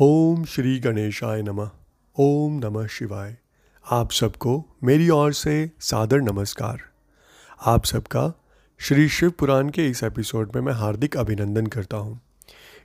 ओम श्री गणेशाय नमः। ओम नमः शिवाय। आप सबको मेरी ओर से सादर नमस्कार। आप सबका श्री शिव पुराण के इस एपिसोड में मैं हार्दिक अभिनंदन करता हूँ।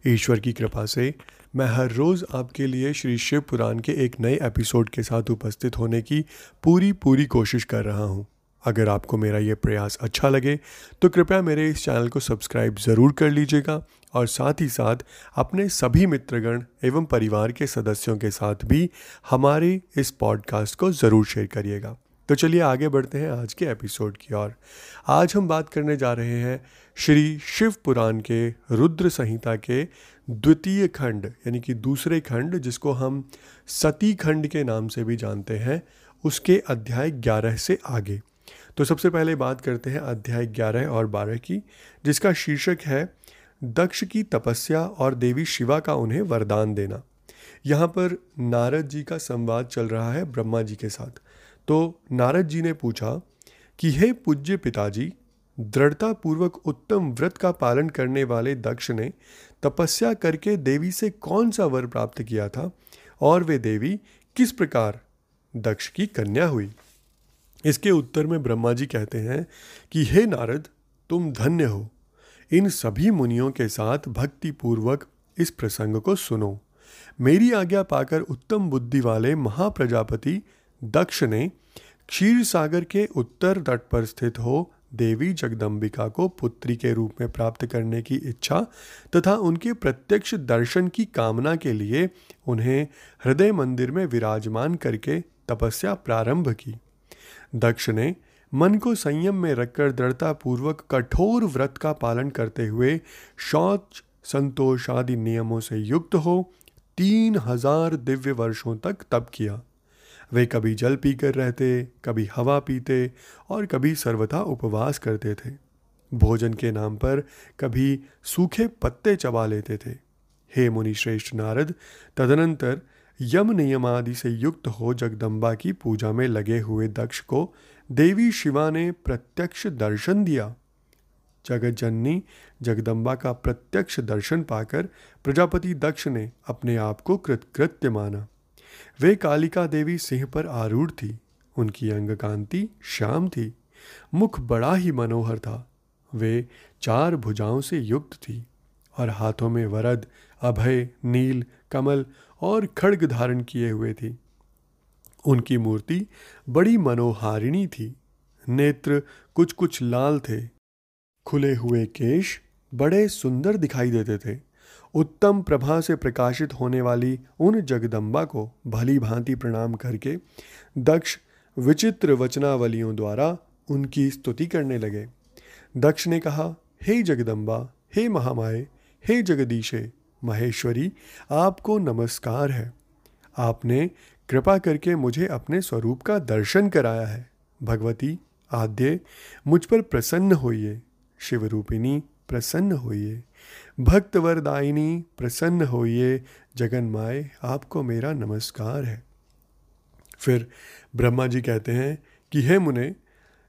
ईश्वर की कृपा से मैं हर रोज़ आपके लिए श्री शिव पुराण के एक नए एपिसोड के साथ उपस्थित होने की पूरी पूरी कोशिश कर रहा हूँ। अगर आपको मेरा ये प्रयास अच्छा लगे तो कृपया मेरे इस चैनल को सब्सक्राइब ज़रूर कर लीजिएगा और साथ ही साथ अपने सभी मित्रगण एवं परिवार के सदस्यों के साथ भी हमारे इस पॉडकास्ट को ज़रूर शेयर करिएगा। तो चलिए आगे बढ़ते हैं आज के एपिसोड की ओर। आज हम बात करने जा रहे हैं श्री शिव पुराण के रुद्र संहिता के द्वितीय खंड, यानी कि दूसरे खंड, जिसको हम सती खंड के नाम से भी जानते हैं, उसके अध्याय ग्यारह से आगे। तो सबसे पहले बात करते हैं अध्याय ग्यारह और बारह की, जिसका शीर्षक है दक्ष की तपस्या और देवी शिवा का उन्हें वरदान देना। यहाँ पर नारद जी का संवाद चल रहा है ब्रह्मा जी के साथ। तो नारद जी ने पूछा कि, हे पूज्य पिताजी, दृढ़तापूर्वक उत्तम व्रत का पालन करने वाले दक्ष ने तपस्या करके देवी से कौन सा वर प्राप्त किया था और वे देवी किस प्रकार दक्ष की कन्या हुई? इसके उत्तर में ब्रह्मा जी कहते हैं कि, हे नारद, तुम धन्य हो। इन सभी मुनियों के साथ भक्ति पूर्वक इस प्रसंग को सुनो। मेरी आज्ञा पाकर उत्तम बुद्धि वाले महाप्रजापति दक्ष ने क्षीर सागर के उत्तर तट पर स्थित हो देवी जगदम्बिका को पुत्री के रूप में प्राप्त करने की इच्छा तथा उनके प्रत्यक्ष दर्शन की कामना के लिए उन्हें हृदय मंदिर में विराजमान करके तपस्या प्रारंभ की। दक्ष ने मन को संयम में रखकर दृढ़तापूर्वक कठोर व्रत का पालन करते हुए शौच, संतोष आदि नियमों से युक्त हो, तीन हज़ार दिव्य वर्षों तक तप किया। वे कभी जल पीकर रहते, कभी हवा पीते और कभी सर्वथा उपवास करते थे। भोजन के नाम पर कभी सूखे पत्ते चबा लेते थे। हे मुनि श्रेष्ठ नारद, तदनंतर यम नियमादि से युक्त हो जगदम्बा की पूजा में लगे हुए दक्ष को देवी शिवा ने प्रत्यक्ष दर्शन दिया। जगत जननी जगदम्बा का प्रत्यक्ष दर्शन पाकर प्रजापति दक्ष ने अपने आप को कृतकृत्य माना। वे कालिका देवी सिंह पर आरूढ़ थी। उनकी अंग कांति श्याम थी। मुख बड़ा ही मनोहर था। वे चार भुजाओं से युक्त थी और हाथों में वरद, अभय, नील, कमल और खड़ग धारण किए हुए थी। उनकी मूर्ति बड़ी मनोहारिणी थी। नेत्र कुछ कुछ लाल थे। खुले हुए केश बड़े सुंदर दिखाई देते थे। उत्तम प्रभा से प्रकाशित होने वाली उन जगदम्बा को भली भांति प्रणाम करके दक्ष, विचित्र वचनावलियों द्वारा उनकी स्तुति करने लगे। दक्ष ने कहा, हे जगदम्बा, हे महामाए, हे जगदीशे, महेश्वरी, आपको नमस्कार है। आपने कृपा करके मुझे अपने स्वरूप का दर्शन कराया है। भगवती, आद्य, मुझ पर प्रसन्न होइए। शिव शिवरूपिणी, प्रसन्न होइए। भक्त वरदायिनी प्रसन्न होइए। जगन माए आपको मेरा नमस्कार है। फिर ब्रह्मा जी कहते हैं कि, हे मुने,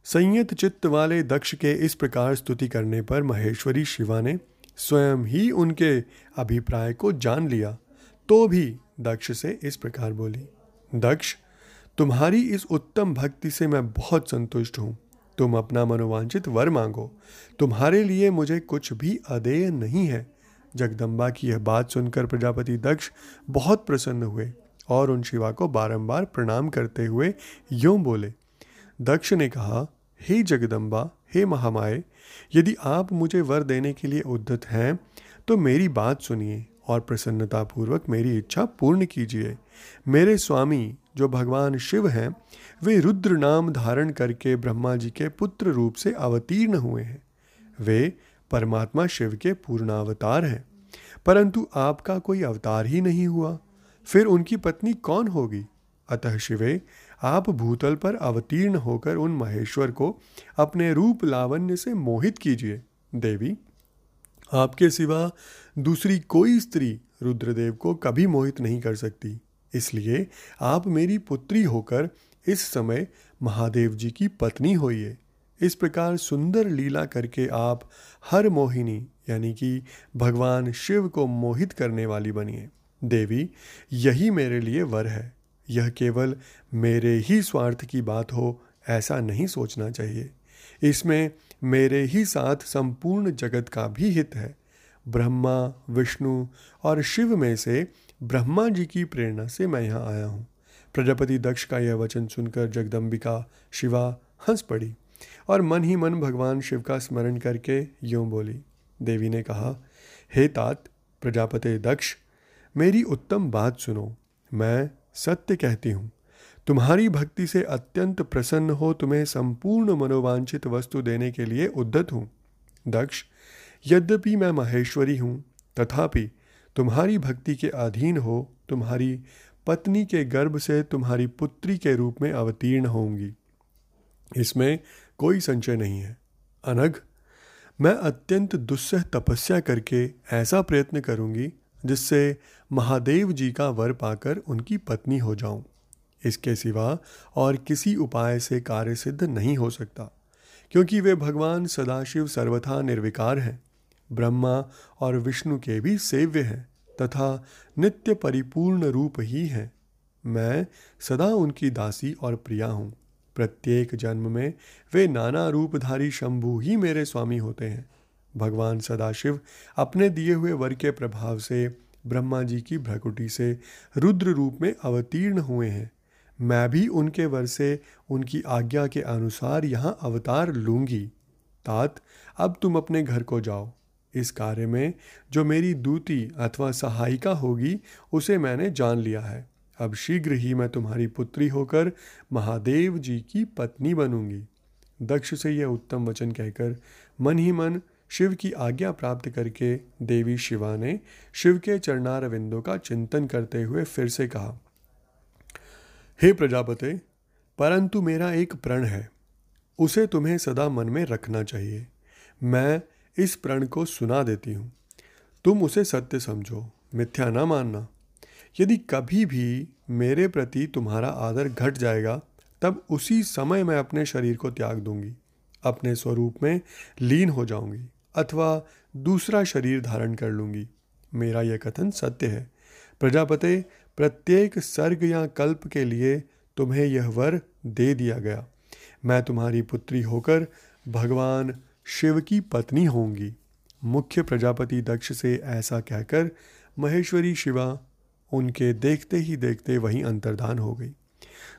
संयत चित्त वाले दक्ष के इस प्रकार स्तुति करने पर महेश्वरी शिवा ने स्वयं ही उनके अभिप्राय को जान लिया। तो भी दक्ष से इस प्रकार बोली। दक्ष, तुम्हारी इस उत्तम भक्ति से मैं बहुत संतुष्ट हूँ। तुम अपना मनोवांचित वर मांगो। तुम्हारे लिए मुझे कुछ भी अदेय नहीं है। जगदम्बा की यह बात सुनकर प्रजापति दक्ष बहुत प्रसन्न हुए और उन शिवा को बारंबार प्रणाम करते हुए यूँ बोले, दक्ष ने कहा, हे जगदम्बा, हे महामाए यदि आप मुझे वर देने के लिए उद्धत हैं तो मेरी बात सुनिए। और प्रसन्नतापूर्वक मेरी इच्छा पूर्ण कीजिए। मेरे स्वामी, जो भगवान शिव हैं, वे रुद्र नाम धारण करके ब्रह्मा जी के पुत्र रूप से अवतीर्ण हुए हैं। वे परमात्मा शिव के पूर्णावतार हैं। परंतु आपका कोई अवतार ही नहीं हुआ। फिर उनकी पत्नी कौन होगी? अतः शिवे, आप भूतल पर अवतीर्ण होकर उन महेश्वर को अपने रूप लावण्य से मोहित कीजिए। देवी आपके सिवा दूसरी कोई स्त्री रुद्रदेव को कभी मोहित नहीं कर सकती। इसलिए आप मेरी पुत्री होकर इस समय महादेव जी की पत्नी होइए। इस प्रकार सुंदर लीला करके आप हर मोहिनी, यानी कि भगवान शिव को मोहित करने वाली बनिए। देवी, यही मेरे लिए वर है। यह केवल मेरे ही स्वार्थ की बात हो, ऐसा नहीं सोचना चाहिए। इसमें मेरे ही साथ संपूर्ण जगत का भी हित है। ब्रह्मा, विष्णु और शिव में से ब्रह्मा जी की प्रेरणा से मैं यहाँ आया हूँ। प्रजापति दक्ष का यह वचन सुनकर जगदम्बिका शिवा हंस पड़ी और मन ही मन भगवान शिव का स्मरण करके यूँ बोली, देवी ने कहा, हे तात, प्रजापति दक्ष, मेरी उत्तम बात सुनो। मैं सत्य कहती हूँ। तुम्हारी भक्ति से अत्यंत प्रसन्न हो, तुम्हें संपूर्ण मनोवांछित वस्तु देने के लिए उद्दत हूँ। दक्ष, यद्यपि मैं महेश्वरी हूँ, तथापि तुम्हारी भक्ति के अधीन हो, तुम्हारी पत्नी के गर्भ से तुम्हारी पुत्री के रूप में अवतीर्ण होंगी इसमें कोई संचय नहीं है। अनघ, मैं अत्यंत दुस्सह तपस्या करके ऐसा प्रयत्न करूँगी जिससे महादेव जी का वर पाकर उनकी पत्नी हो जाऊँ। इसके सिवा और किसी उपाय से कार्य सिद्ध नहीं हो सकता, क्योंकि वे भगवान सदाशिव सर्वथा निर्विकार हैं, ब्रह्मा और विष्णु के भी सेव्य हैं, तथा नित्य परिपूर्ण रूप ही हैं। मैं सदा उनकी दासी और प्रिया हूँ। प्रत्येक जन्म में वे नाना रूपधारी शंभु ही मेरे स्वामी होते हैं। भगवान सदाशिव अपने दिए हुए वर के प्रभाव से ब्रह्मा जी की भ्रकुटी से रुद्र रूप में अवतीर्ण हुए हैं। मैं भी उनके वर से उनकी आज्ञा के अनुसार यहाँ अवतार लूँगी। तात, अब तुम अपने घर को जाओ। इस कार्य में जो मेरी दूती अथवा सहायिका होगी, उसे मैंने जान लिया है। अब शीघ्र ही मैं तुम्हारी पुत्री होकर महादेव जी की पत्नी बनूँगी। दक्ष से यह उत्तम वचन कहकर मन ही मन शिव की आज्ञा प्राप्त करके देवी शिवा ने शिव के चरणार विंदों का चिंतन करते हुए फिर से कहा हे प्रजापते, परंतु मेरा एक प्रण है, उसे तुम्हें सदा मन में रखना चाहिए। मैं इस प्रण को सुना देती हूँ। तुम उसे सत्य समझो, मिथ्या ना मानना। यदि कभी भी मेरे प्रति तुम्हारा आदर घट जाएगा, तब उसी समय मैं अपने शरीर को त्याग दूँगी, अपने स्वरूप में लीन हो जाऊँगी, अथवा दूसरा शरीर धारण कर लूँगी। मेरा यह कथन सत्य है। प्रजापते प्रत्येक सर्ग या कल्प के लिए तुम्हें यह वर दे दिया गया। मैं तुम्हारी पुत्री होकर भगवान शिव की पत्नी होंगी। मुख्य प्रजापति दक्ष से ऐसा कहकर महेश्वरी शिवा उनके देखते ही देखते वहीं अंतर्धान हो गई।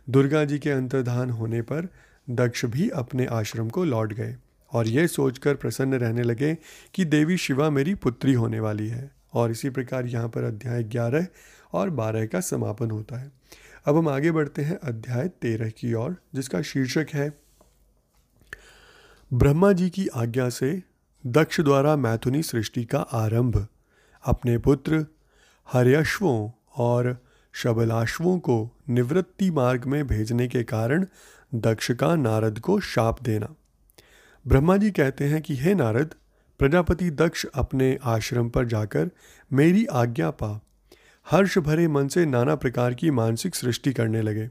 दुर्गा जी के अंतर्धान होने पर दक्ष भी अपने आश्रम को लौट गए और ये सोचकर प्रसन्न रहने लगे कि देवी शिवा मेरी पुत्री होने वाली है और इसी प्रकार यहाँ पर अध्याय ग्यारह और बारह का समापन होता है। अब हम आगे बढ़ते हैं अध्याय तेरह की ओर, जिसका शीर्षक है, ब्रह्मा जी की आज्ञा से दक्ष द्वारा मैथुनी सृष्टि का आरंभ। अपने पुत्र हर्यश्वों और शबलाश्वों को निवृत्ति मार्ग में भेजने के कारण दक्ष का नारद को शाप देना। ब्रह्मा जी कहते हैं कि, हे नारद, प्रजापति दक्ष अपने आश्रम पर जाकर मेरी आज्ञा पा। हर्ष भरे मन से नाना प्रकार की मानसिक सृष्टि करने लगे।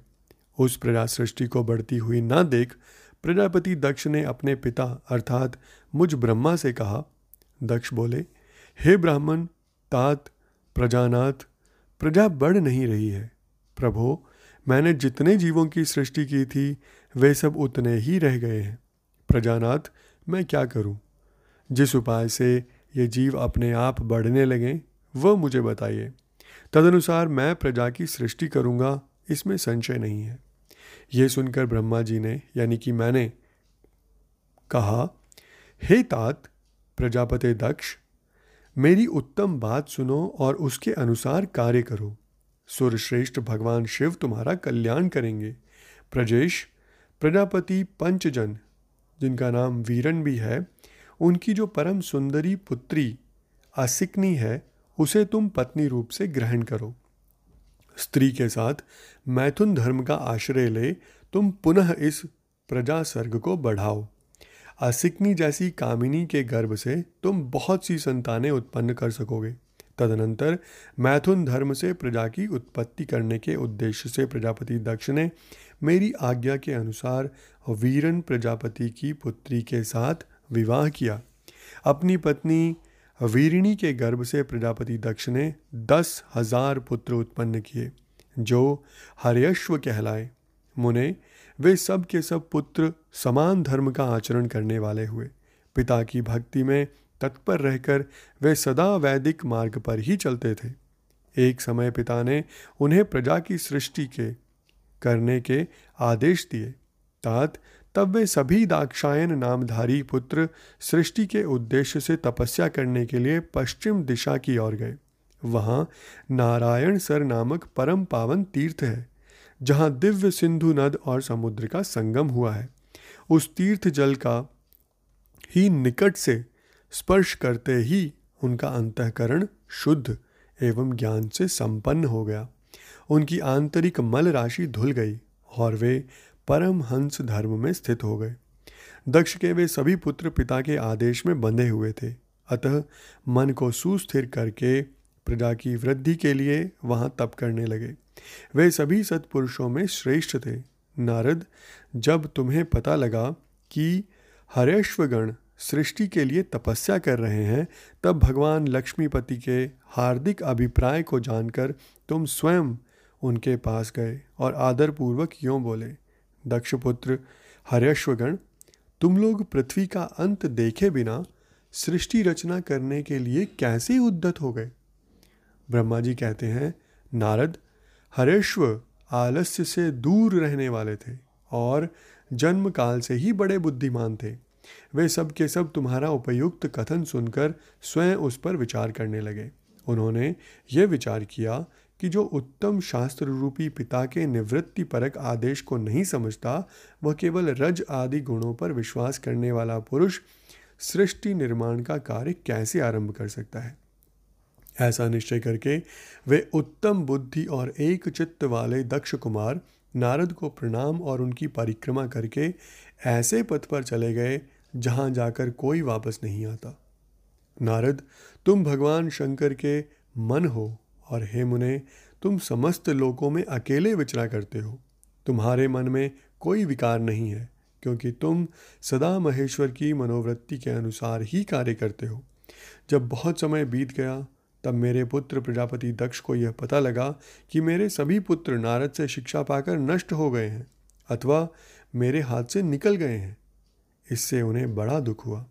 उस प्रजा सृष्टि को बढ़ती हुई ना देख प्रजापति दक्ष ने अपने पिता अर्थात मुझ ब्रह्मा से कहा, दक्ष बोले, हे ब्राह्मण, तात, प्रजानाथ, प्रजा बढ़ नहीं रही है। प्रभो, मैंने जितने जीवों की सृष्टि की थी, वे सब उतने ही रह गए हैं। प्रजानाथ, मैं क्या करूँ? जिस उपाय से ये जीव अपने आप बढ़ने लगें वह मुझे बताइए। तदनुसार मैं प्रजा की सृष्टि करूँगा, इसमें संशय नहीं है। ये सुनकर ब्रह्मा जी ने, यानी कि मैंने, कहा, हे तात, प्रजापति दक्ष, मेरी उत्तम बात सुनो और उसके अनुसार कार्य करो। सुरश्रेष्ठ भगवान शिव तुम्हारा कल्याण करेंगे। प्रजेश, प्रजापति पंचजन, जिनका नाम वीरन भी है, उनकी जो परम सुंदरी पुत्री असिकनी है उसे तुम पत्नी रूप से ग्रहण करो। स्त्री के साथ मैथुन धर्म का आश्रय ले, तुम पुनः इस प्रजा सर्ग को बढ़ाओ। असिकनी जैसी कामिनी के गर्भ से तुम बहुत सी संतानें उत्पन्न कर सकोगे। तदनंतर मैथुन धर्म से प्रजा की उत्पत्ति करने के उद्देश्य से प्रजापति दक्ष ने मेरी आज्ञा के अनुसार वीरन प्रजापति की पुत्री के साथ विवाह किया। अपनी पत्नी वीरिणी के गर्भ से प्रजापति दक्ष ने दस हज़ार पुत्र उत्पन्न किए, जो हर्यश्व कहलाए। मुने, वे सब के सब पुत्र समान धर्म का आचरण करने वाले हुए। पिता की भक्ति में तत्पर रहकर वे सदा वैदिक मार्ग पर ही चलते थे। एक समय पिता ने उन्हें प्रजा की सृष्टि के करने के आदेश दिए। तात तब वे सभी दाक्षायन नामधारी पुत्र सृष्टि के उद्देश्य से तपस्या करने के लिए पश्चिम दिशा की ओर गए। वहाँ नारायण सर नामक परम पावन तीर्थ है, जहाँ दिव्य सिंधु नद और समुद्र का संगम हुआ है। उस तीर्थ जल का ही निकट से स्पर्श करते ही उनका अंतकरण शुद्ध एवं ज्ञान से संपन्न हो गया। उनकी आंतरिक मल राशि धुल गई और वे परम हंस धर्म में स्थित हो गए। दक्ष के वे सभी पुत्र पिता के आदेश में बंधे हुए थे। अतः मन को सुस्थिर करके प्रजा की वृद्धि के लिए वहाँ तप करने लगे। वे सभी सत्पुरुषों में श्रेष्ठ थे। नारद, जब तुम्हें पता लगा कि हरेश्वगण सृष्टि के लिए तपस्या कर रहे हैं, तब भगवान लक्ष्मीपति के हार्दिक अभिप्राय को जानकर तुम स्वयं उनके पास गए और आदरपूर्वक यों बोले दक्षपुत्र हर्यश्वगण, तुम लोग पृथ्वी का अंत देखे बिना सृष्टि रचना करने के लिए कैसे उद्दत हो गए? ब्रह्मा जी कहते हैं, नारद हरेश्व आलस्य से दूर रहने वाले थे और जन्म काल से ही बड़े बुद्धिमान थे। वे सब के सब तुम्हारा उपयुक्त कथन सुनकर स्वयं उस पर विचार करने लगे। उन्होंने ये विचार किया कि जो उत्तम शास्त्र रूपी पिता के निवृत्ति परक आदेश को नहीं समझता, वह केवल रज आदि गुणों पर विश्वास करने वाला पुरुष सृष्टि निर्माण का कार्य कैसे आरंभ कर सकता है? ऐसा निश्चय करके वे उत्तम बुद्धि और एक चित्त वाले दक्ष कुमार नारद को प्रणाम और उनकी परिक्रमा करके ऐसे पथ पर चले गए, जहाँ जाकर कोई वापस नहीं आता। नारद, तुम भगवान शंकर के मन हो। और हे मुने, तुम समस्त लोकों में अकेले विचरा करते हो। तुम्हारे मन में कोई विकार नहीं है, क्योंकि तुम सदा महेश्वर की मनोवृत्ति के अनुसार ही कार्य करते हो। जब बहुत समय बीत गया, तब मेरे पुत्र प्रजापति दक्ष को यह पता लगा कि मेरे सभी पुत्र नारद से शिक्षा पाकर नष्ट हो गए हैं, अथवा मेरे हाथ से निकल गए हैं। इससे उन्हें बड़ा दुख हुआ।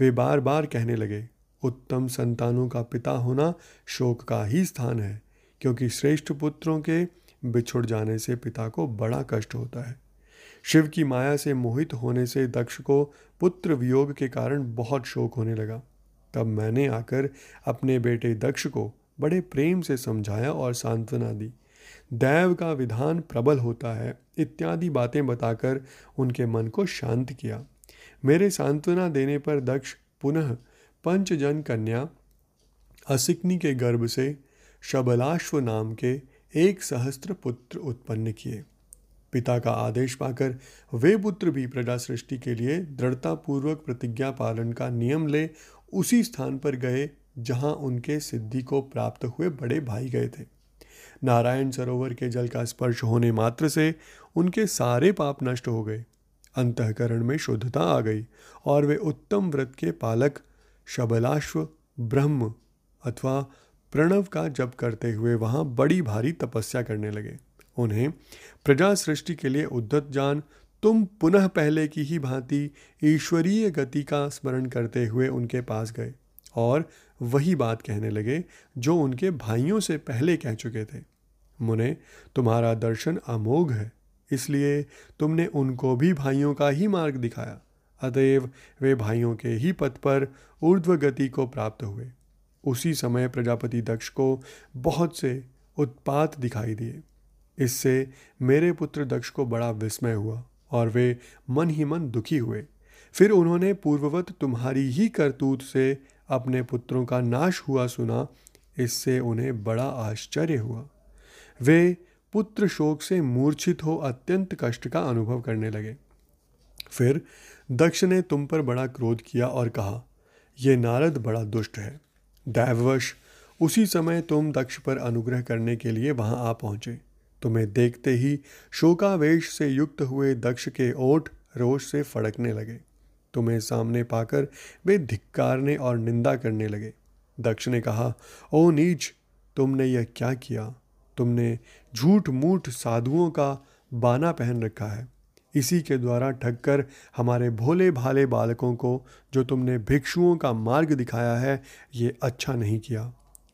वे बार बार कहने लगे उत्तम संतानों का पिता होना शोक का ही स्थान है, क्योंकि श्रेष्ठ पुत्रों के बिछुड़ जाने से पिता को बड़ा कष्ट होता है। शिव की माया से मोहित होने से दक्ष को पुत्र वियोग के कारण बहुत शोक होने लगा। तब मैंने आकर अपने बेटे दक्ष को बड़े प्रेम से समझाया और सांत्वना दी। दैव का विधान प्रबल होता है, इत्यादि बातें बताकर उनके मन को शांत किया। मेरे सांत्वना देने पर दक्ष पुनः पंचजन कन्या असिकनी के गर्भ से शबलाश्व नाम के एक सहस्त्र पुत्र उत्पन्न किए। पिता का आदेश पाकर वे पुत्र भी प्रजा सृष्टि के लिए दृढ़तापूर्वक प्रतिज्ञा पालन का नियम ले उसी स्थान पर गए जहाँ उनके सिद्धि को प्राप्त हुए बड़े भाई गए थे। नारायण सरोवर के जल का स्पर्श होने मात्र से उनके सारे पाप नष्ट हो गए। अंतकरण में शुद्धता आ गई और वे उत्तम व्रत के पालक शबलाश्व, ब्रह्म अथवा प्रणव का जप करते हुए वहाँ बड़ी भारी तपस्या करने लगे। उन्हें प्रजा सृष्टि के लिए उद्धत जान, तुम पुनः पहले की ही भांति ईश्वरीय गति का स्मरण करते हुए उनके पास गए और वही बात कहने लगे जो उनके भाइयों से पहले कह चुके थे। मुने, तुम्हारा दर्शन अमोघ है, इसलिए तुमने उनको भी भाइयों का ही मार्ग दिखाया। अतएव वे भाइयों के ही पद पर ऊर्ध्व गति को प्राप्त हुए। उसी समय प्रजापति दक्ष को बहुत से उत्पात दिखाई दिए। इससे मेरे पुत्र दक्ष को बड़ा विस्मय हुआ और वे मन ही मन दुखी हुए। फिर उन्होंने पूर्ववत तुम्हारी ही करतूत से अपने पुत्रों का नाश हुआ सुना। इससे उन्हें बड़ा आश्चर्य हुआ। वे पुत्र शोक से मूर्छित हो अत्यंत कष्ट का अनुभव करने लगे। फिर दक्ष ने तुम पर बड़ा क्रोध किया और कहा यह नारद बड़ा दुष्ट है। दैववश, उसी समय तुम दक्ष पर अनुग्रह करने के लिए वहाँ आ पहुँचे। तुम्हें देखते ही शोकावेश से युक्त हुए दक्ष के ओठ रोष से फड़कने लगे। तुम्हें सामने पाकर वे धिक्कारने और निंदा करने लगे। दक्ष ने कहा, ओ नीच, तुमने यह क्या किया? तुमने झूठ मूठ साधुओं का बाना पहन रखा है। इसी के द्वारा ठगकर हमारे भोले भाले बालकों को जो तुमने भिक्षुओं का मार्ग दिखाया है, ये अच्छा नहीं किया।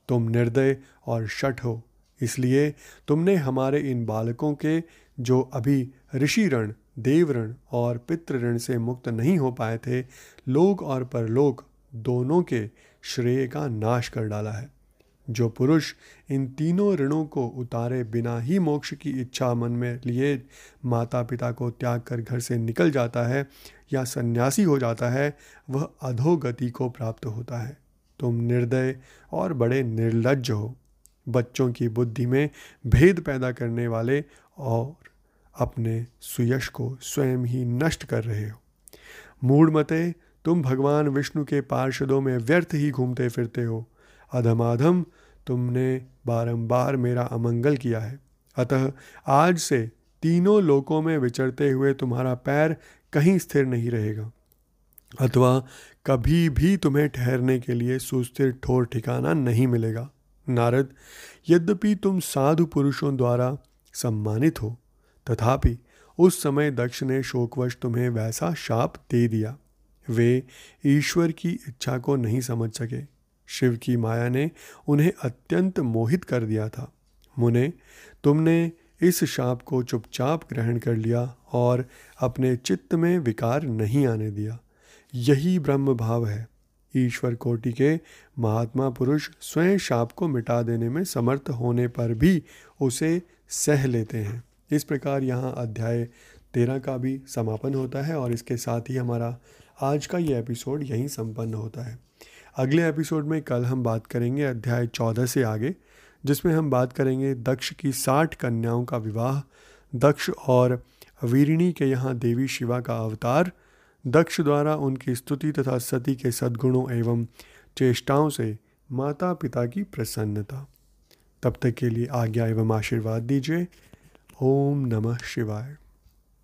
तुम निर्दय और शठ हो। इसलिए तुमने हमारे इन बालकों के, जो अभी ऋषि ऋण देव ऋण और पितृ ऋण से मुक्त नहीं हो पाए थे, लोक और परलोक दोनों के श्रेय का नाश कर डाला है। जो पुरुष इन तीनों ऋणों को उतारे बिना ही मोक्ष की इच्छा मन में लिए माता पिता को त्याग कर घर से निकल जाता है या सन्यासी हो जाता है, वह अधोगति को प्राप्त होता है। तुम निर्दय और बड़े निर्लज हो। बच्चों की बुद्धि में भेद पैदा करने वाले और अपने सुयश को स्वयं ही नष्ट कर रहे हो। मूड मते तुम भगवान विष्णु के पार्षदों में व्यर्थ ही घूमते फिरते हो। अधमाधम, तुमने बारंबार मेरा अमंगल किया है। अतः आज से तीनों लोकों में विचरते हुए तुम्हारा पैर कहीं स्थिर नहीं रहेगा। अथवा कभी भी तुम्हें ठहरने के लिए सुस्थिर ठोर ठिकाना नहीं मिलेगा। नारद, यद्यपि तुम साधु पुरुषों द्वारा सम्मानित हो, तथापि उस समय दक्ष ने शोकवश तुम्हें वैसा शाप दे दिया। वे ईश्वर की इच्छा को नहीं समझ सके। शिव की माया ने उन्हें अत्यंत मोहित कर दिया था। मुने, तुमने इस शाप को चुपचाप ग्रहण कर लिया और अपने चित्त में विकार नहीं आने दिया। यही ब्रह्म भाव है। ईश्वर कोटि के महात्मा पुरुष स्वयं शाप को मिटा देने में समर्थ होने पर भी उसे सह लेते हैं। इस प्रकार यहाँ अध्याय तेरह का भी समापन होता है और इसके साथ ही हमारा आज का ये एपिसोड यहीं संपन्न होता है। अगले एपिसोड में कल हम बात करेंगे अध्याय चौदह से आगे, जिसमें हम बात करेंगे दक्ष की साठ कन्याओं का विवाह, दक्ष और वीरिणी के यहाँ देवी शिवा का अवतार, दक्ष द्वारा उनकी स्तुति तथा सती के सद्गुणों एवं चेष्टाओं से माता पिता की प्रसन्नता। तब तक के लिए आज्ञा एवं आशीर्वाद दीजिए। ओम नमः शिवाय।